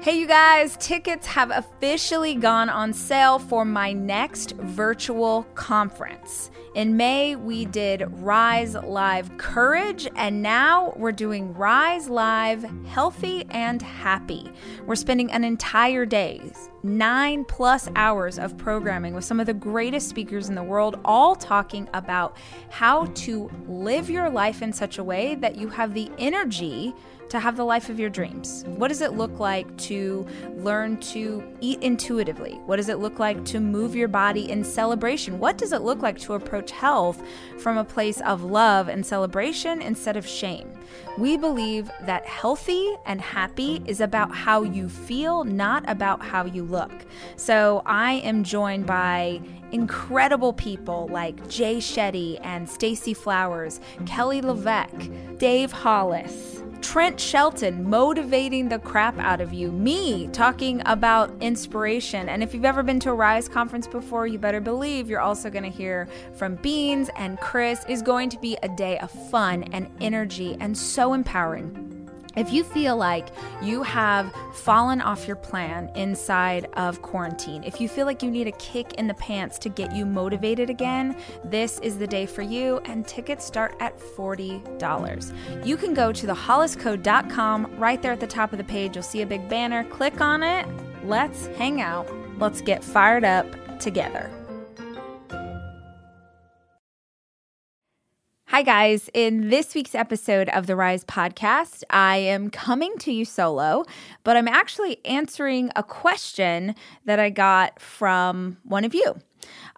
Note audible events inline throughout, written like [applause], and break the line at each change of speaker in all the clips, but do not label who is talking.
Hey, you guys, tickets have officially gone on sale for my next virtual conference. In May, we did Rise Live Courage, and now we're doing Rise Live Healthy and Happy. We're spending an entire day, nine plus hours of programming with some of the greatest speakers in the world, all talking about how to live your life in such a way that you have the energy to have the life of your dreams? What does it look like to learn to eat intuitively? What does it look like to move your body in celebration? What does it look like to approach health from a place of love and celebration instead of shame? We believe that healthy and happy is about how you feel, not about how you look. So I am joined by incredible people like Jay Shetty and Stacy Flowers, Kelly LeVeque, Dave Hollis. Trent Shelton motivating the crap out of you, me talking about inspiration. And if you've ever been to a Rise conference before, you better believe you're also going to hear from Beans and Chris. is going to be a day of fun and energy and so empowering. If you feel like you have fallen off your plan inside of quarantine, if you feel like you need a kick in the pants to get you motivated again, this is the day for you, and tickets start at $40. You can go to thehollisco.com right there at the top of the page. You'll see a big banner. Click on it. Let's hang out. Let's get fired up together. Hi, guys. In this week's episode of the Rise podcast, I am coming to you solo, but I'm actually answering a question that I got from one of you.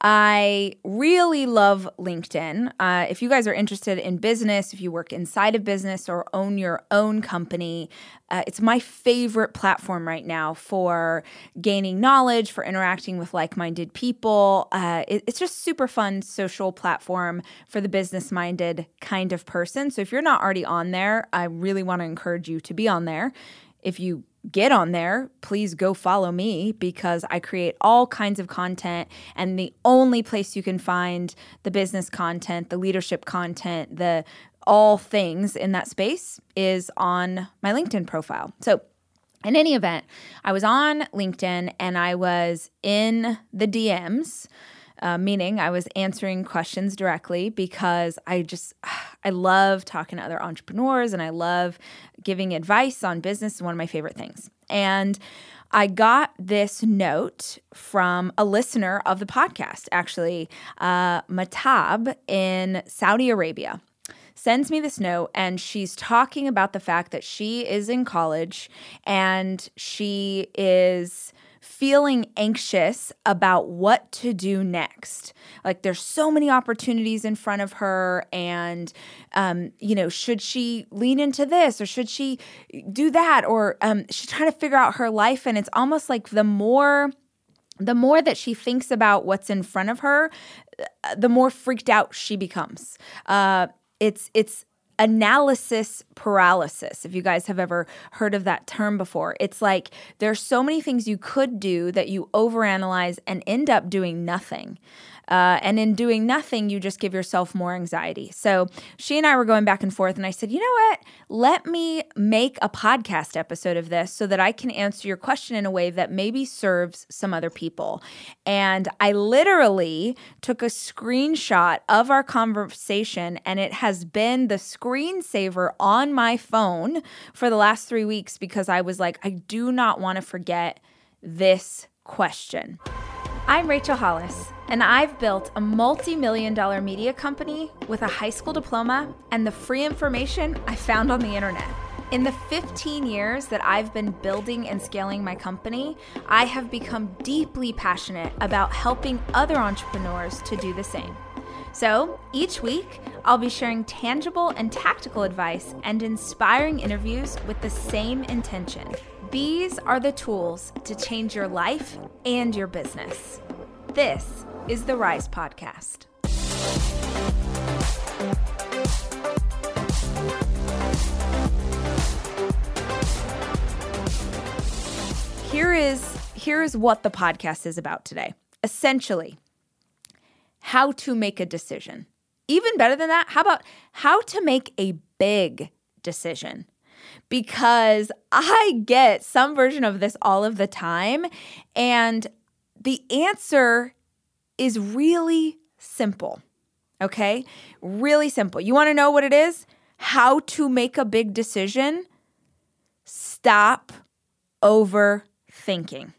I really love LinkedIn. Uh, if you guys are interested in business, if you work inside of business or own your own company, uh, it's my favorite platform right now for gaining knowledge, for interacting with like minded people. Uh, it, it's just super fun social platform for the business minded kind of person. So if you're not already on there, I really want to encourage you to be on there. If you get on there, please go follow me because I create all kinds of content. And the only place you can find the business content, the leadership content, the all things in that space is on my LinkedIn profile. So, in any event, I was on LinkedIn and I was in the DMs uh, meaning I was answering questions directly because I just, [sighs] I love talking to other entrepreneurs and I love giving advice on business. Is one of my favorite things. And I got this note from a listener of the podcast, actually, uh, Matab in Saudi Arabia sends me this note and she's talking about the fact that she is in college and she is feeling anxious about what to do next. Like there's so many opportunities in front of her, and um, you know, should she lean into this or should she do that? Or um, she's trying to figure out her life, and it's almost like the more the more that she thinks about what's in front of her, the more freaked out she becomes. Uh, it's it's analysis paralysis, if you guys have ever heard of that term before. It's like there's so many things you could do that you overanalyze and end up doing nothing. Uh, and in doing nothing, you just give yourself more anxiety. So she and I were going back and forth, and I said, you know what? Let me make a podcast episode of this so that I can answer your question in a way that maybe serves some other people. And I literally took a screenshot of our conversation, and it has been the screensaver on my phone for the last three weeks because I was like, I do not want to forget this question. I'm Rachel Hollis, and I've built a multi million dollar media company with a high school diploma and the free information I found on the internet. In the 15 years that I've been building and scaling my company, I have become deeply passionate about helping other entrepreneurs to do the same. So each week, I'll be sharing tangible and tactical advice and inspiring interviews with the same intention these are the tools to change your life and your business. This is the Rise Podcast. Here is here is what the podcast is about today. Essentially, how to make a decision. Even better than that, how about how to make a big decision? Because I get some version of this all of the time. And the answer is really simple. Okay? Really simple. You want to know what it is? How to make a big decision? Stop overthinking.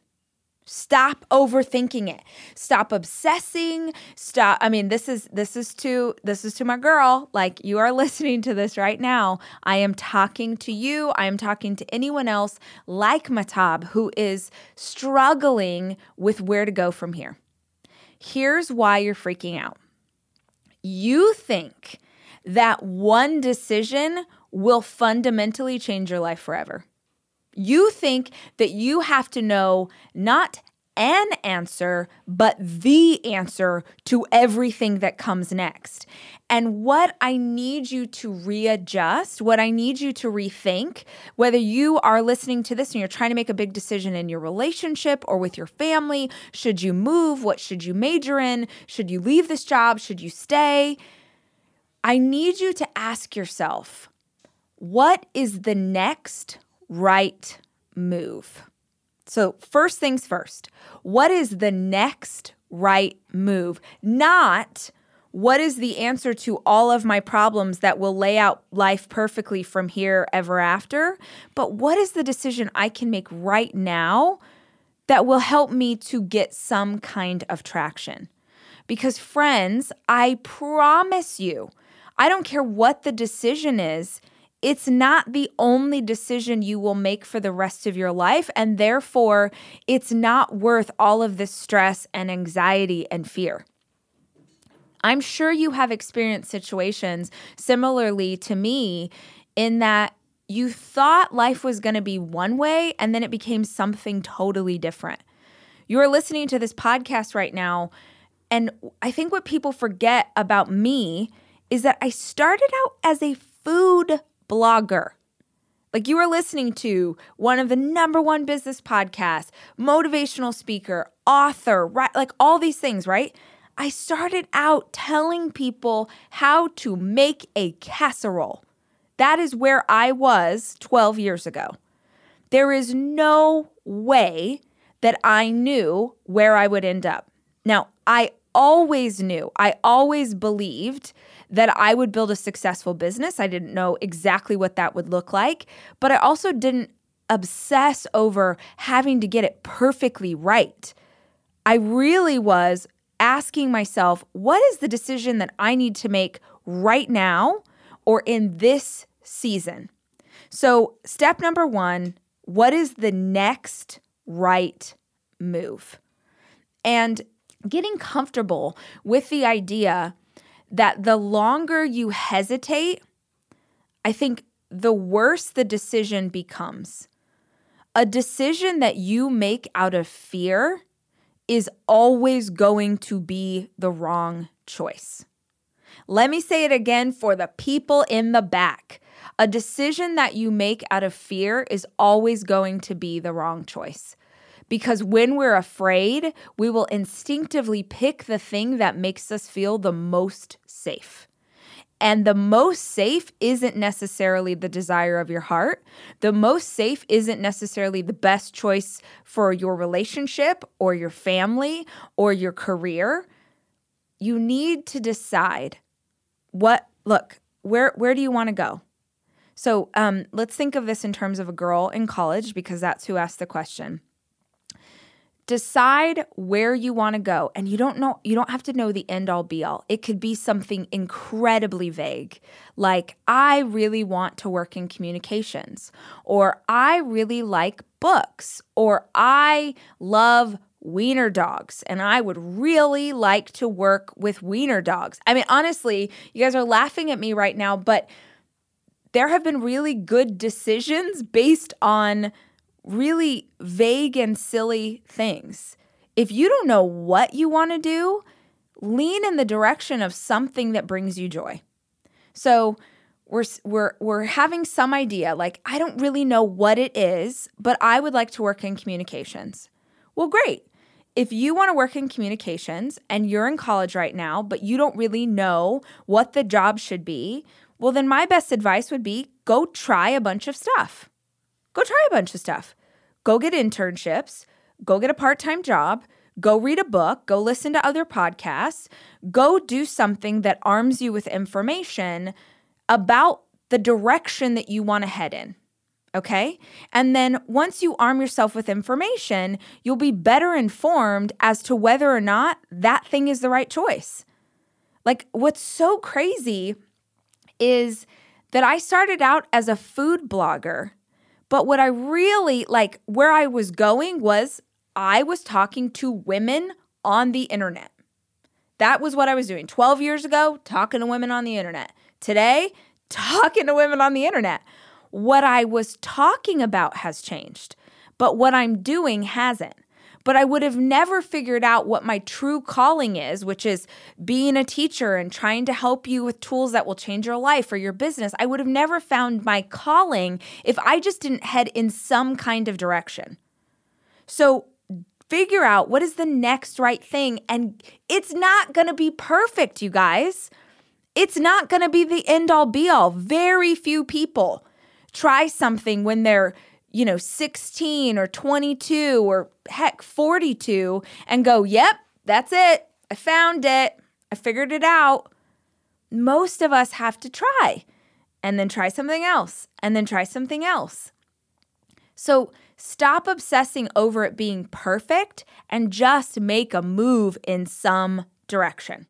Stop overthinking it. Stop obsessing. Stop. I mean, this is this is to this is to my girl. Like you are [laughs] listening to this right now. I am talking to you. I am talking to anyone else like Matab who is struggling with where to go from here. Here's why you're freaking out. You think that one decision will fundamentally change your life forever. You think that you have to know not an answer, but the answer to everything that comes next. And what I need you to readjust, what I need you to rethink, whether you are listening to this and you're trying to make a big decision in your relationship or with your family, should you move? What should you major in? Should you leave this job? Should you stay? I need you to ask yourself, what is the next right move? So, first things first, what is the next right move? Not what is the answer to all of my problems that will lay out life perfectly from here ever after, but what is the decision I can make right now that will help me to get some kind of traction? Because, friends, I promise you, I don't care what the decision is, it's not the only decision you will make for the rest of your life. And therefore, it's not worth all of this stress and anxiety and fear. I'm sure you have experienced situations similarly to me in that you thought life was going to be one way and then it became something totally different. You are listening to this podcast right now. And I think what people forget about me is that I started out as a food blogger. Like you are listening to one of the number one business podcasts, motivational speaker, author, right? Like all these things, right? I started out telling people how to make a casserole. That is where I was 12 years ago. There is no way that I knew where I would end up. Now, I always knew, I always believed that I would build a successful business. I didn't know exactly what that would look like, but I also didn't obsess over having to get it perfectly right. I really was asking myself, what is the decision that I need to make right now or in this season? So, step number one what is the next right move? And getting comfortable with the idea that the longer you hesitate, I think the worse the decision becomes. A decision that you make out of fear is always going to be the wrong choice. Let me say it again for the people in the back. A decision that you make out of fear is always going to be the wrong choice. Because when we're afraid, we will instinctively pick the thing that makes us feel the most safe. And the most safe isn't necessarily the desire of your heart. The most safe isn't necessarily the best choice for your relationship or your family or your career. You need to decide what, look, where, where do you want to go? So um, let's think of this in terms of a girl in college because that's who asked the question decide where you want to go and you don't know you don't have to know the end all be all. It could be something incredibly vague like i really want to work in communications or i really like books or i love wiener dogs and i would really like to work with wiener dogs. I mean honestly you guys are laughing at me right now but there have been really good decisions based on really vague and silly things. If you don't know what you want to do, lean in the direction of something that brings you joy. So, we're we're we're having some idea like I don't really know what it is, but I would like to work in communications. Well, great. If you want to work in communications and you're in college right now, but you don't really know what the job should be, Well, then my best advice would be go try a bunch of stuff. Go try a bunch of stuff. Go get internships, go get a part time job, go read a book, go listen to other podcasts, go do something that arms you with information about the direction that you want to head in. Okay. And then once you arm yourself with information, you'll be better informed as to whether or not that thing is the right choice. Like, what's so crazy is that I started out as a food blogger, but what I really like, where I was going was I was talking to women on the internet. That was what I was doing 12 years ago, talking to women on the internet. Today, [laughs] talking to women on the internet. What I was talking about has changed, but what I'm doing hasn't. But I would have never figured out what my true calling is, which is being a teacher and trying to help you with tools that will change your life or your business. I would have never found my calling if I just didn't head in some kind of direction. So figure out what is the next right thing. And it's not going to be perfect, you guys. It's not going to be the end all be all. Very few people try something when they're, you know, 16 or 22 or heck, 42 and go, yep, that's it. I found it. I figured it out. Most of us have to try and then try something else and then try something else. So stop obsessing over it being perfect and just make a move in some direction.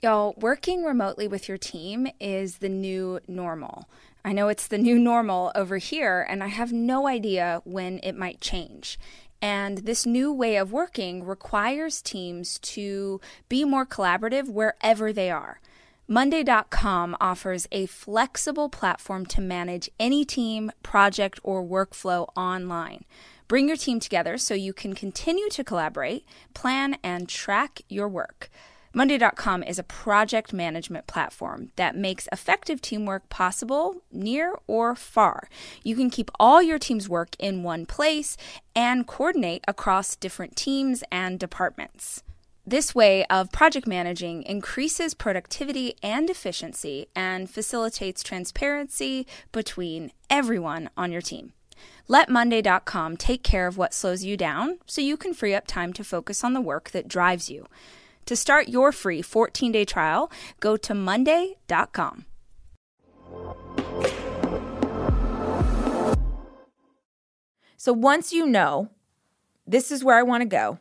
Y'all, working remotely with your team is the new normal. I know it's the new [laughs] normal over here, and I have no idea when it might change. And this new way of working requires teams to be more collaborative wherever they are. Monday.com offers a flexible platform to manage any team, project, or workflow online. Bring your team together so you can continue to collaborate, plan, and track your work. Monday.com is a project management platform that makes effective teamwork possible near or far. You can keep all your team's work in one place and coordinate across different teams and departments. This way of project managing increases productivity and efficiency and facilitates transparency between everyone on your team. Let Monday.com take care of what slows you down so you can free up time to focus on the work that drives you. To start your free 14 day trial, go to Monday.com.
So once you know this is where I want to go,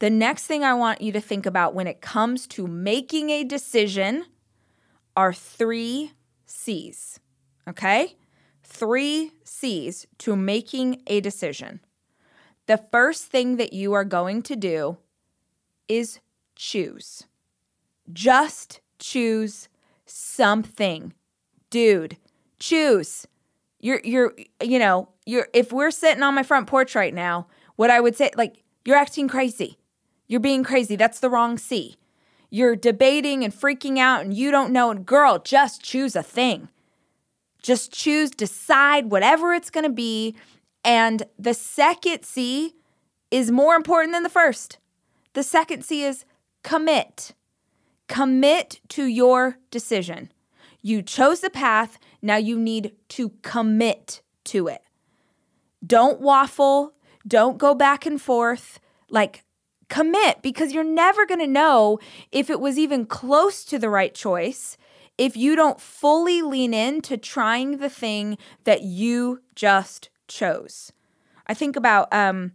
the next thing I want you to think about when it comes to making a decision are three C's. Okay? Three C's to making a decision. The first thing that you are going to do is choose. Just choose something. Dude, choose. You're you're you know, you're if we're sitting on my front porch right now, what I would say like you're acting crazy. You're being crazy. That's the wrong C. You're debating and freaking out and you don't know and girl, just choose a thing. Just choose, decide whatever it's going to be and the second C is more important than the first. The second C is Commit. Commit to your decision. You chose the path, now you need to commit to it. Don't waffle, don't go back and forth. Like, commit because you're never going to know if it was even close to the right choice if you don't fully lean into trying the thing that you just chose. I think about um,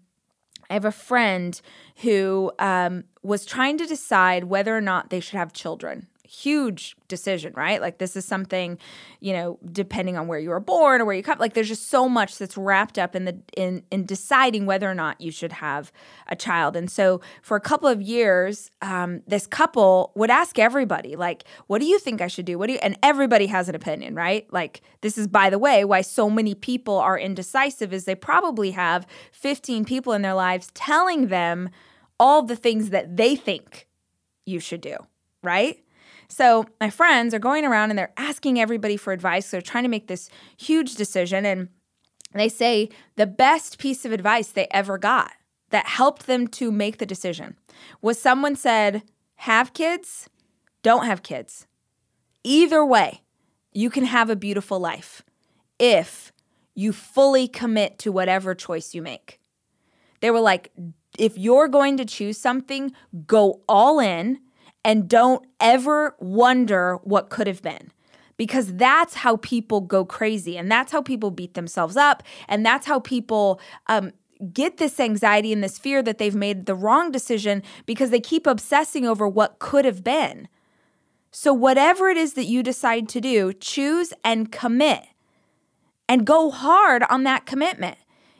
I have a friend who um, was trying to decide whether or not they should have children. Huge decision, right? Like this is something, you know, depending on where you were born or where you come. Like there's just so much that's wrapped up in the in in deciding whether or not you should have a child. And so for a couple of years, um, this couple would ask everybody, like, "What do you think I should do? What do you?" And everybody has an opinion, right? Like this is, by the way, why so many people are indecisive. Is they probably have 15 people in their lives telling them all the things that they think you should do, right? So my friends are going around and they're asking everybody for advice. They're trying to make this huge decision. And they say the best piece of advice they ever got that helped them to make the decision was someone said, have kids, don't have kids. Either way, you can have a beautiful life if you fully commit to whatever choice you make. They were like, if you're going to choose something, go all in and don't ever wonder what could have been. Because that's how people go crazy and that's how people beat themselves up. And that's how people um, get this anxiety and this fear that they've made the wrong decision because they keep obsessing over what could have been. So, whatever it is that you decide to do, choose and commit and go hard on that commitment.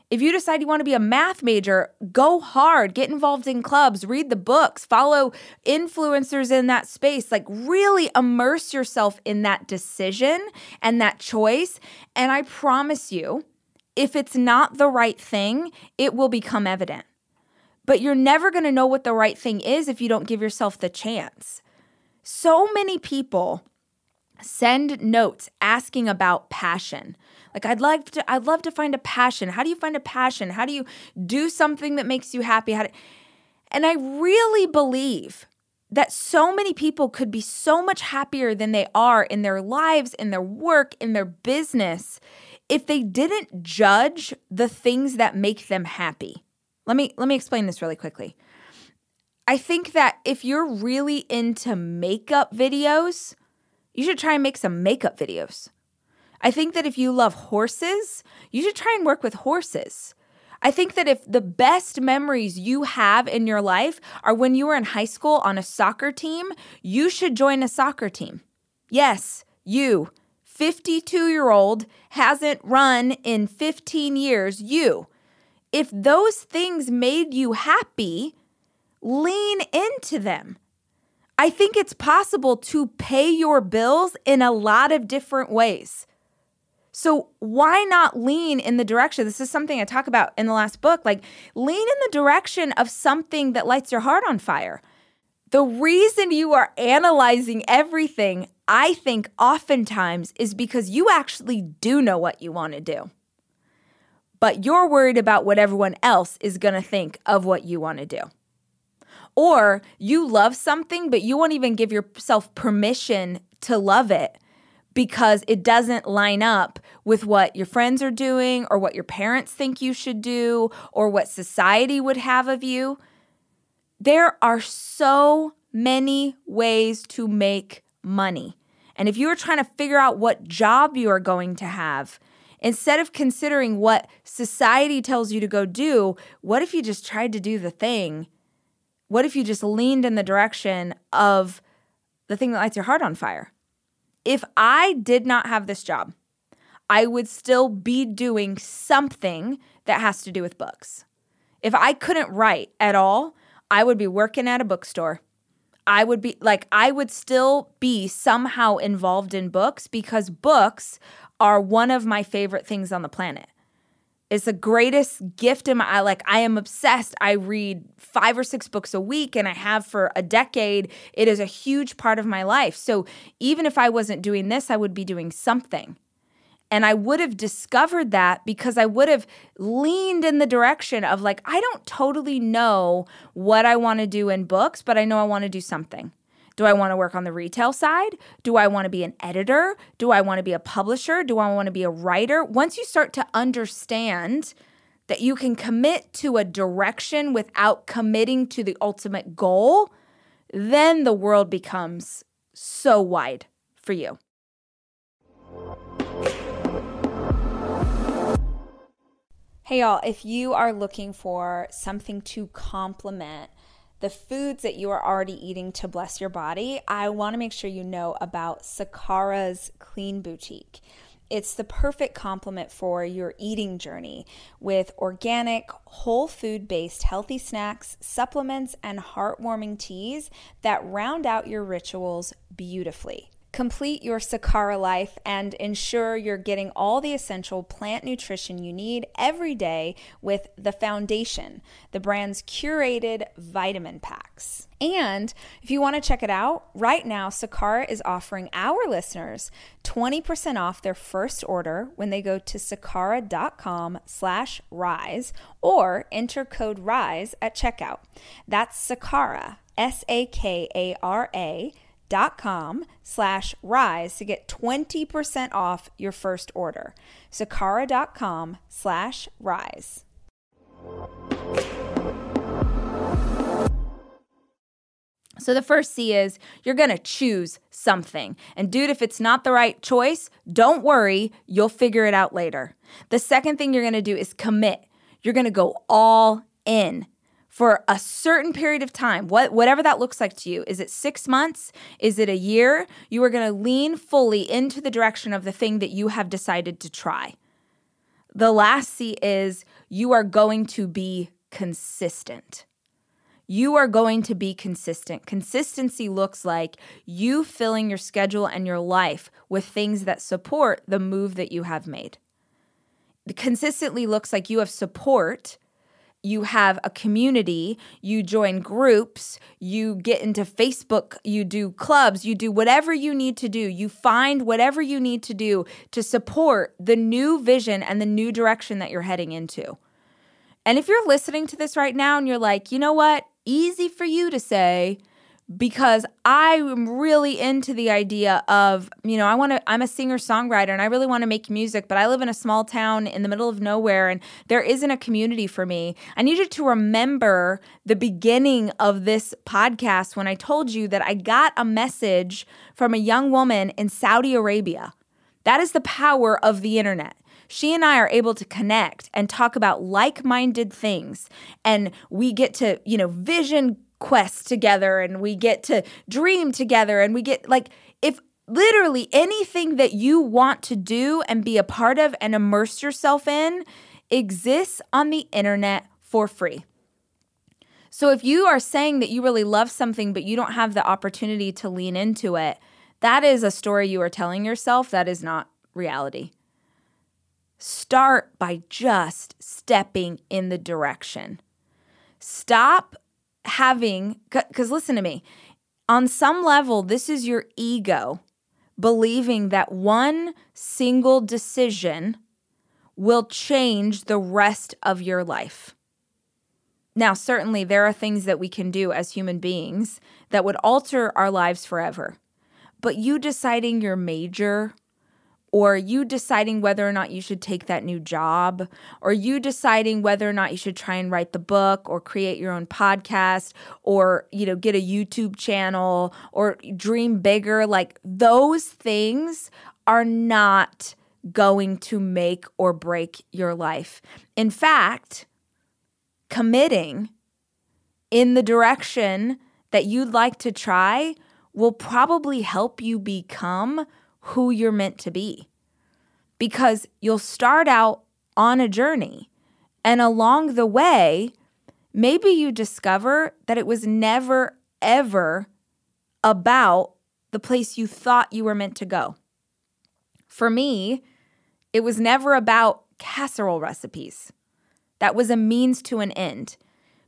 If you decide you want to be a math major, go hard, get involved in clubs, read the books, follow influencers in that space. Like, really immerse yourself in that decision and that choice. And I promise you, if it's not the right thing, it will become evident. But you're never going to know what the right thing is if you don't give yourself the chance. So many people send notes asking about passion. Like I'd like to I'd love to find a passion. How do you find a passion? How do you do something that makes you happy? How do, and I really believe that so many people could be so much happier than they are in their lives, in their work, in their business if they didn't judge the things that make them happy. Let me let me explain this really quickly. I think that if you're really into makeup videos, you should try and make some makeup videos. I think that if you love horses, you should try and work with horses. I think that if the best memories you have in your life are when you were in high school on a soccer team, you should join a soccer team. Yes, you, 52 year old, hasn't run in 15 years, you. If those things made you happy, lean into them. I think it's possible to pay your bills in a lot of different ways. So, why not lean in the direction? This is something I talk about in the last book. Like, lean in the direction of something that lights your heart on fire. The reason you are analyzing everything, I think, oftentimes is because you actually do know what you want to do. But you're worried about what everyone else is going to think of what you want to do. Or you love something, but you won't even give yourself permission to love it because it doesn't line up with what your friends are doing or what your parents think you should do or what society would have of you. There are so many ways to make money. And if you are trying to figure out what job you are going to have, instead of considering what society tells you to go do, what if you just tried to do the thing what if you just leaned in the direction of the thing that lights your heart on fire? If I did not have this job, I would still be doing something that has to do with books. If I couldn't write at all, I would be working at a bookstore. I would be like, I would still be somehow involved in books because books are one of my favorite things on the planet. It's the greatest gift in my like I am obsessed. I read 5 or 6 books a week and I have for a decade. It is a huge part of my life. So even if I wasn't doing this, I would be doing something. And I would have discovered that because I would have leaned in the direction of like I don't totally know what I want to do in books, but I know I want to do something. Do I want to work on the retail side? Do I want to be an editor? Do I want to be a publisher? Do I want to be a writer? Once you start to understand that you can commit to a direction without committing to the ultimate goal, then the world becomes so wide for you. Hey, y'all, if you are looking for something to complement the foods that you are already eating to bless your body, I want to make sure you know about Sakara's Clean Boutique. It's the perfect complement for your eating journey with organic, whole food based healthy snacks, supplements, and heartwarming teas that round out your rituals beautifully.
Complete your Sakara life and ensure you're getting all the essential plant nutrition you need every day with The Foundation, the brand's curated vitamin packs. And if you want to check it out, right now Sakara is offering our listeners 20% off their first order when they go to sakara.com slash rise or enter code RISE at checkout. That's Sakara, S-A-K-A-R-A dot com slash rise to get 20% off your first order. Sakara.com slash rise.
So the first C is you're going to choose something. And dude, if it's not the right choice, don't worry, you'll figure it out later. The second thing you're going to do is commit. You're going to go all in for a certain period of time, what, whatever that looks like to you. Is it six months? Is it a year? You are going to lean fully into the direction of the thing that you have decided to try. The last C is you are going to be consistent. You are going to be consistent. Consistency looks like you filling your schedule and your life with things that support the move that you have made. Consistently looks like you have support you have a community, you join groups, you get into Facebook, you do clubs, you do whatever you need to do. You find whatever you need to do to support the new vision and the new direction that you're heading into. And if you're listening to this right now and you're like, you know what? Easy for you to say, because I am really into the idea of, you know, I want to, I'm a singer songwriter and I really want to make music, but I live in a small town in the middle of nowhere and there isn't a community for me. I need you to remember the beginning of this podcast when I told you that I got a message from a young woman in Saudi Arabia. That is the power of the internet she and I are able to connect and talk about like minded things. And we get to, you know, vision quests together and we get to dream together and we get like if literally anything that you want to do and be a part of and immerse yourself in exists on the internet for free. So if you are saying that you really love something but you don't have the opportunity to lean into it, that is a story you are telling yourself that is not reality. Start by just stepping in the direction. Stop having, because listen to me, on some level, this is your ego believing that one single decision will change the rest of your life. Now, certainly, there are things that we can do as human beings that would alter our lives forever. But you deciding your major or you deciding whether or not you should take that new job, or you deciding whether or not you should try and write the book or create your own podcast or, you know, get a YouTube channel or dream bigger, like those things are not going to make or break your life. In fact, committing in the direction that you'd like to try will probably help you become who you're meant to be. Because you'll start out on a journey, and along the way, maybe you discover that it was never, ever about the place you thought you were meant to go. For me, it was never about casserole recipes. That was a means to an end.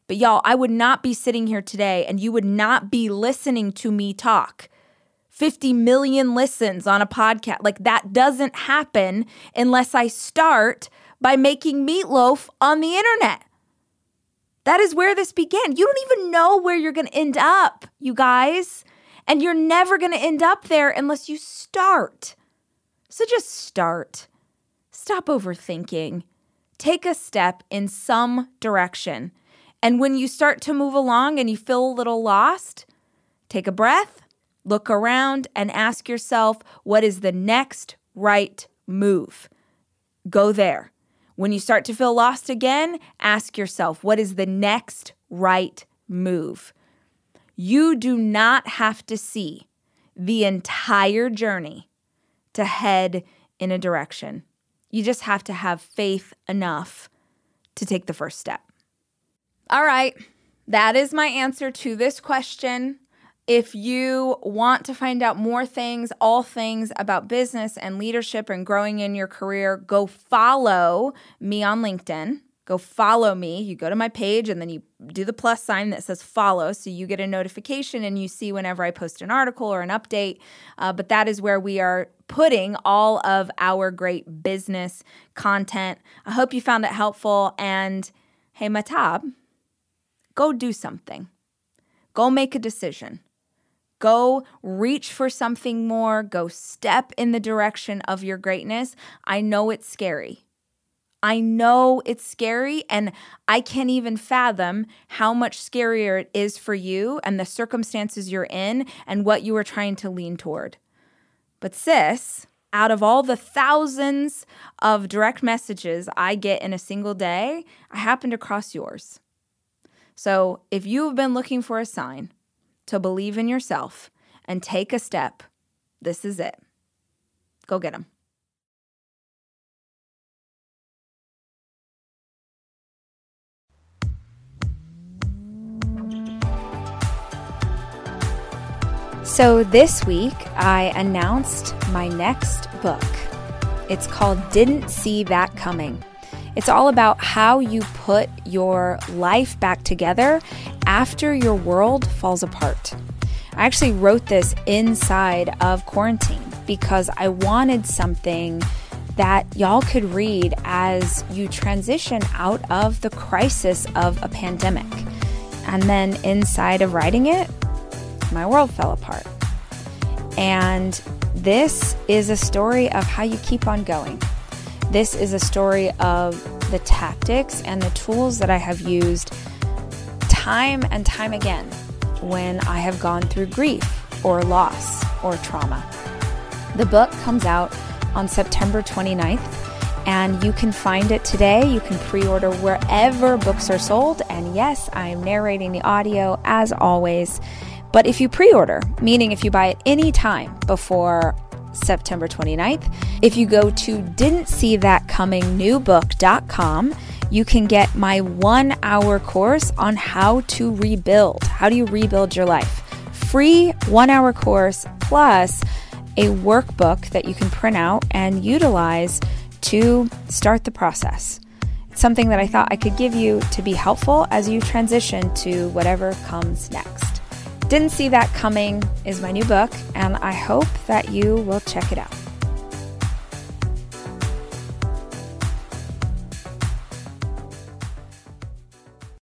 But y'all, I would not be sitting here today and you would not be listening to me talk 50 million listens on a podcast. Like that doesn't happen unless I start by making meatloaf on the internet. That is where this began. You don't even know where you're going to end up, you guys. And you're never going to end up there unless you start. So just start. Stop overthinking. Take a step in some direction. And when you start to move along and you feel a little lost, take a breath Look around and ask yourself what is the next right move? Go there. When you start to feel lost again, ask yourself what is the next right move? You do not have to see the entire journey to head in a direction. You just have to have faith enough to take the first step. All right, that is my answer to this question If you want to find out more things, all things about business and leadership and growing in your career, go follow me on LinkedIn. Go follow me. You go to my page and then you do the plus sign that says follow. So you get a notification and you see whenever I post an article or an update. Uh, but that is where we are putting all of our great business content. I hope you found it helpful. And hey, Matab, go do something. Go make a decision. Go reach for something more. Go step in the direction of your greatness. I know it's scary. I know it's scary, and I can't even fathom how much scarier it is for you and the circumstances you're in and what you are trying to lean toward. But, sis, out of all the thousands of direct messages I get in a single day, I happened to cross yours. So, if you have been looking for a sign to believe in yourself and take a step, this is it. Go get them.
So this week, I announced my next book. It's called Didn't See That Coming. It's all about how you put your life back together after your world falls apart. I actually wrote this inside of quarantine because I wanted something that y'all could read as you transition out of the crisis of a pandemic. And then inside of writing it, my world fell apart. And this is a story of how you keep on going. This is a story of the tactics and the tools that I have used time and time again when I have gone through grief or loss or trauma. The book comes out on September 29th, and you can find it today. You can pre order wherever books are sold. And yes, I am narrating the audio as always. But if you pre order, meaning if you buy it any time before September 29th, if you go to didn't see that coming newbook.com, you can get my one hour course on how to rebuild. How do you rebuild your life? Free one hour course plus a workbook that you can print out and utilize to start the process. It's something that I thought I could give you to be helpful as you transition to whatever comes next. Didn't See That Coming is my new book, and I hope that you will check it out.